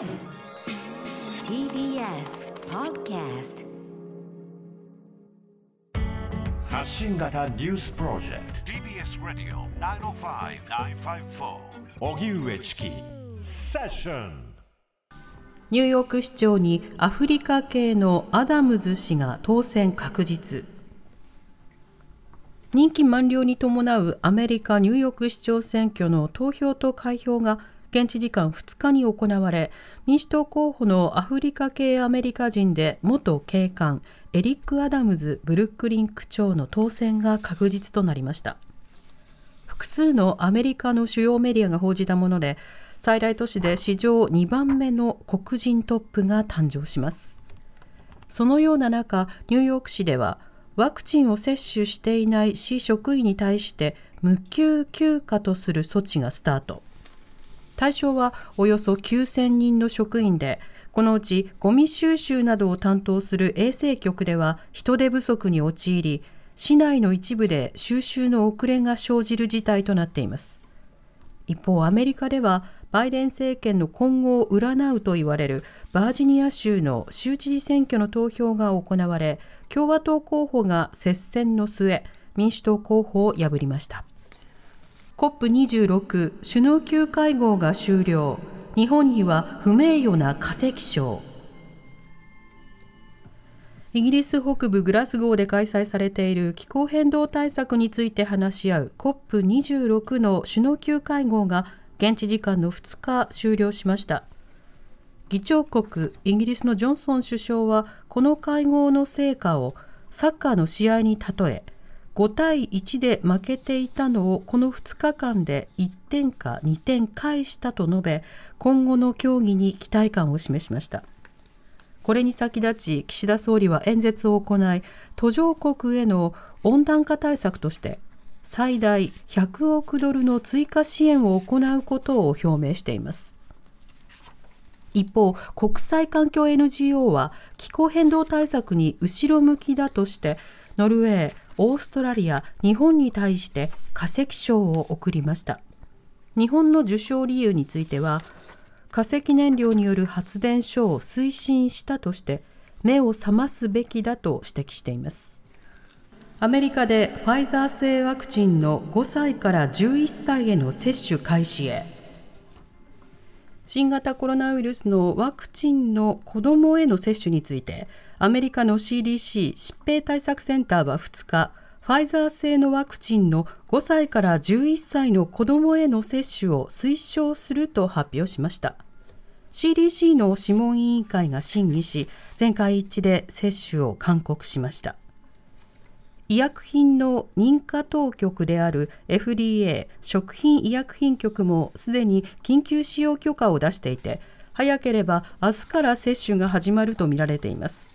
TBS Podcast 発信型ニュースプロジェクト。TBS ラディオ905-954おぎゅうえちきセッションニューヨーク市長にアフリカ系のアダムズ氏が当選確実。任期満了に伴うアメリカ・ニューヨーク市長選挙の投票と開票が現地時間2日に行われ民主党候補のアフリカ系アメリカ人で元警官エリック・アダムズブルックリン区長の当選が確実となりました。複数のアメリカの主要メディアが報じたもので最大都市で史上2番目の黒人トップが誕生します。そのような中ニューヨーク市ではワクチンを接種していない市職員に対して無給休暇とする措置がスタート。対象はおよそ9000人の職員でこのうちゴミ収集などを担当する衛生局では人手不足に陥り市内の一部で収集の遅れが生じる事態となっています。一方アメリカではバイデン政権の今後を占うと言われるバージニア州の州知事選挙の投票が行われ共和党候補が接戦の末民主党候補を破りました。COP26 首脳級会合が終了。日本には不名誉な化石賞。イギリス北部グラスゴーで開催されている気候変動対策について話し合う COP26 の首脳級会合が現地時間の2日終了しました。議長国イギリスのジョンソン首相はこの会合の成果をサッカーの試合に例え5対1で負けていたのをこの2日間で1点か2点返したと述べ今後の協議に期待感を示しました。これに先立ち岸田総理は演説を行い途上国への温暖化対策として最大100億ドルの追加支援を行うことを表明しています。一方国際環境 NGO は気候変動対策に後ろ向きだとしてノルウェーオーストラリア、日本に対して化石賞を贈りました。日本の受賞理由については、化石燃料による発電所を推進したとして目を覚ますべきだと指摘しています。アメリカでファイザー製ワクチンの5歳から11歳への接種開始へ。新型コロナウイルスのワクチンの子どもへの接種についてアメリカの CDC 疾病対策センターは2日ファイザー製のワクチンの5歳から11歳の子どもへの接種を推奨すると発表しました。CDC の諮問委員会が審議し全会一致で接種を勧告しました。医薬品の認可当局である FDA 食品医薬品局もすでに緊急使用許可を出していて早ければ明日から接種が始まるとみられています。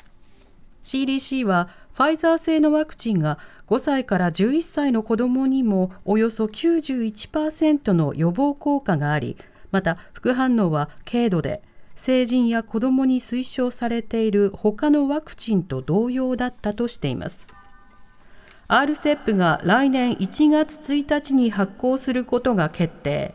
CDC はファイザー製のワクチンが5歳から11歳の子どもにもおよそ91%の予防効果がありまた副反応は軽度で成人や子どもに推奨されている他のワクチンと同様だったとしています。RCEP が来年1月1日に発行することが決定。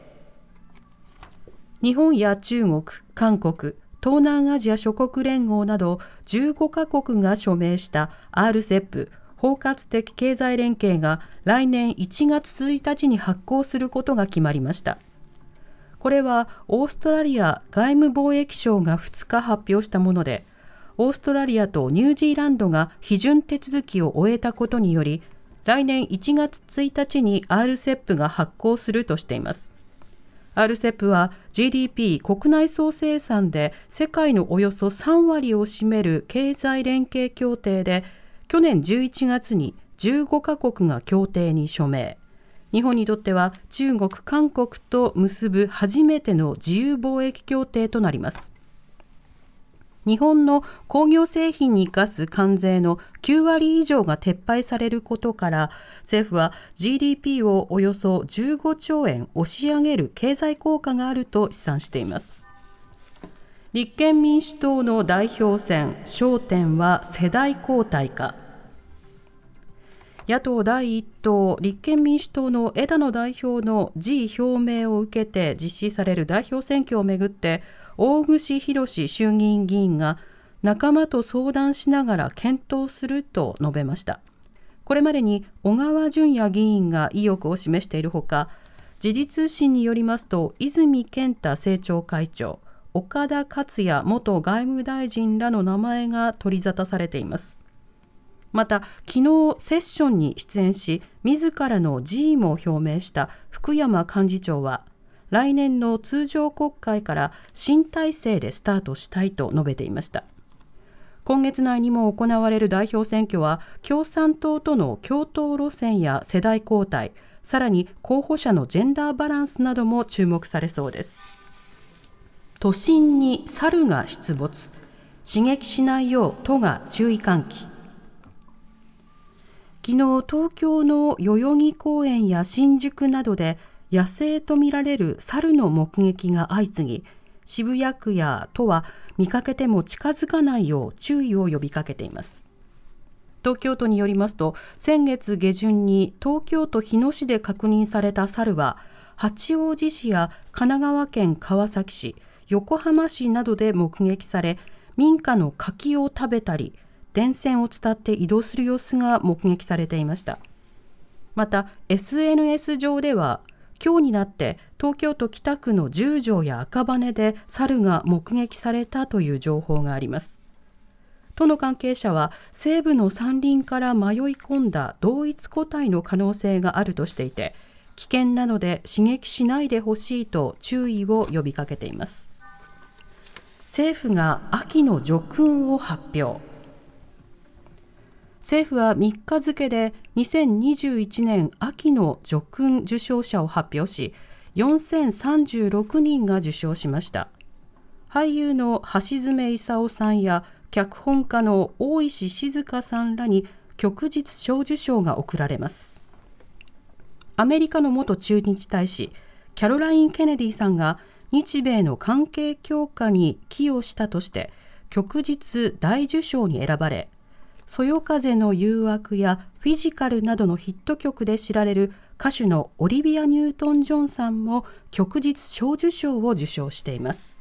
日本や中国、韓国、東南アジア諸国連合など15カ国が署名した RCEP 包括的経済連携が来年1月1日に発行することが決まりました。これはオーストラリア外務貿易省が2日発表したもので、オーストラリアとニュージーランドが批准手続きを終えたことにより、来年1月1日に RCEP が発行するとしています。RCEP は GDP 国内総生産で世界のおよそ3割を占める経済連携協定で去年11月に15カ国が協定に署名。日本にとっては中国、韓国と結ぶ初めての自由貿易協定となります。日本の工業製品に生かす関税の9割以上が撤廃されることから政府は GDP をおよそ15兆円押し上げる経済効果があると試算しています。立憲民主党の代表選焦点は世代交代か。野党第一党立憲民主党の枝野代表の辞意表明を受けて実施される代表選挙をめぐって大串博衆議院議員が仲間と相談しながら検討すると述べました。これまでに小川淳也議員が意欲を示しているほか時事通信によりますと泉健太政調会長岡田克也元外務大臣らの名前が取り沙汰されています。また昨日セッションに出演し自らの辞意も表明した福山幹事長は来年の通常国会から新体制でスタートしたいと述べていました。今月内にも行われる代表選挙は共産党との共闘路線や世代交代さらに候補者のジェンダーバランスなども注目されそうです。都心に猿が出没。刺激しないよう都が注意喚起。昨日東京の代々木公園や新宿などで野生とみられる猿の目撃が相次ぎ渋谷区や都は見かけても近づかないよう注意を呼びかけています。東京都によりますと先月下旬に東京都日野市で確認された猿は八王子市や神奈川県川崎市横浜市などで目撃され民家の柿を食べたり電線を伝って移動する様子が目撃されていました。また SNS 上では今日になって東京都北区の十条や赤羽で猿が目撃されたという情報があります。都の関係者は西部の山林から迷い込んだ同一個体の可能性があるとしていて危険なので刺激しないでほしいと注意を呼びかけています。政府が秋の叙勲を発表。政府は3日付で2021年秋の叙勲受賞者を発表し4036人が受賞しました。俳優の橋爪功さんや脚本家の大石静香さんらに旭日小受賞が贈られます。アメリカの元駐日大使キャロライン・ケネディさんが日米の関係強化に寄与したとして旭日大受賞に選ばれそよ風の誘惑やフィジカルなどのヒット曲で知られる歌手のオリビア・ニュートン・ジョンさんも旭日小受賞を受賞しています。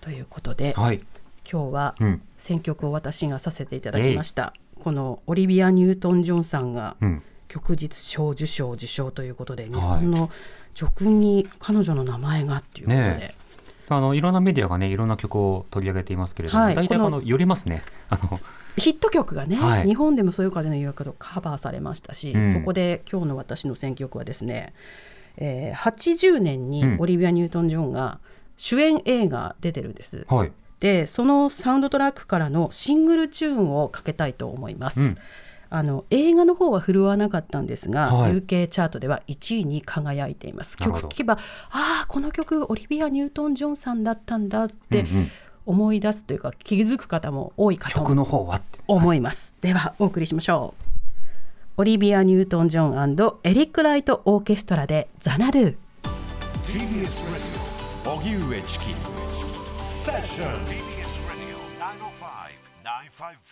ということで、はい、今日は選曲を私がさせていただきました。うん、このオリビア・ニュートン・ジョンさんが、旭日小受賞受賞ということで、日本の叙勲に彼女の名前がっていうことで。ねあのいろんなメディアがねいろんな曲を取り上げていますけれども、はい、大体この寄りますね。あのヒット曲がね、はい、日本でも「そよ風の誘惑」とカバーされましたし、うん、そこで今日の私の選曲はですね、えー、80年にオリビア・ニュートン・ジョンが主演映画出てるんです。はい、でそのサウンドトラックからのシングルチューンをかけたいと思います。うん。あの映画の方は振るわなかったんですが、はい、UK チャートでは1位に輝いています。曲聴けばああこの曲オリビア・ニュートン・ジョンさんだったんだって思い出すというか気づく方も多いかと思います、はい、ではお送りしましょう。オリビア・ニュートン・ジョンエリック・ライト・オーケストラで「ザナルー」TBS ラディオ荻上チキセッション TBS ラディオ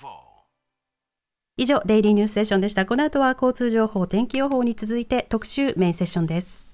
905-954以上デイリーニュースセッションでした。この後は交通情報天気予報に続いて特集メインセッションです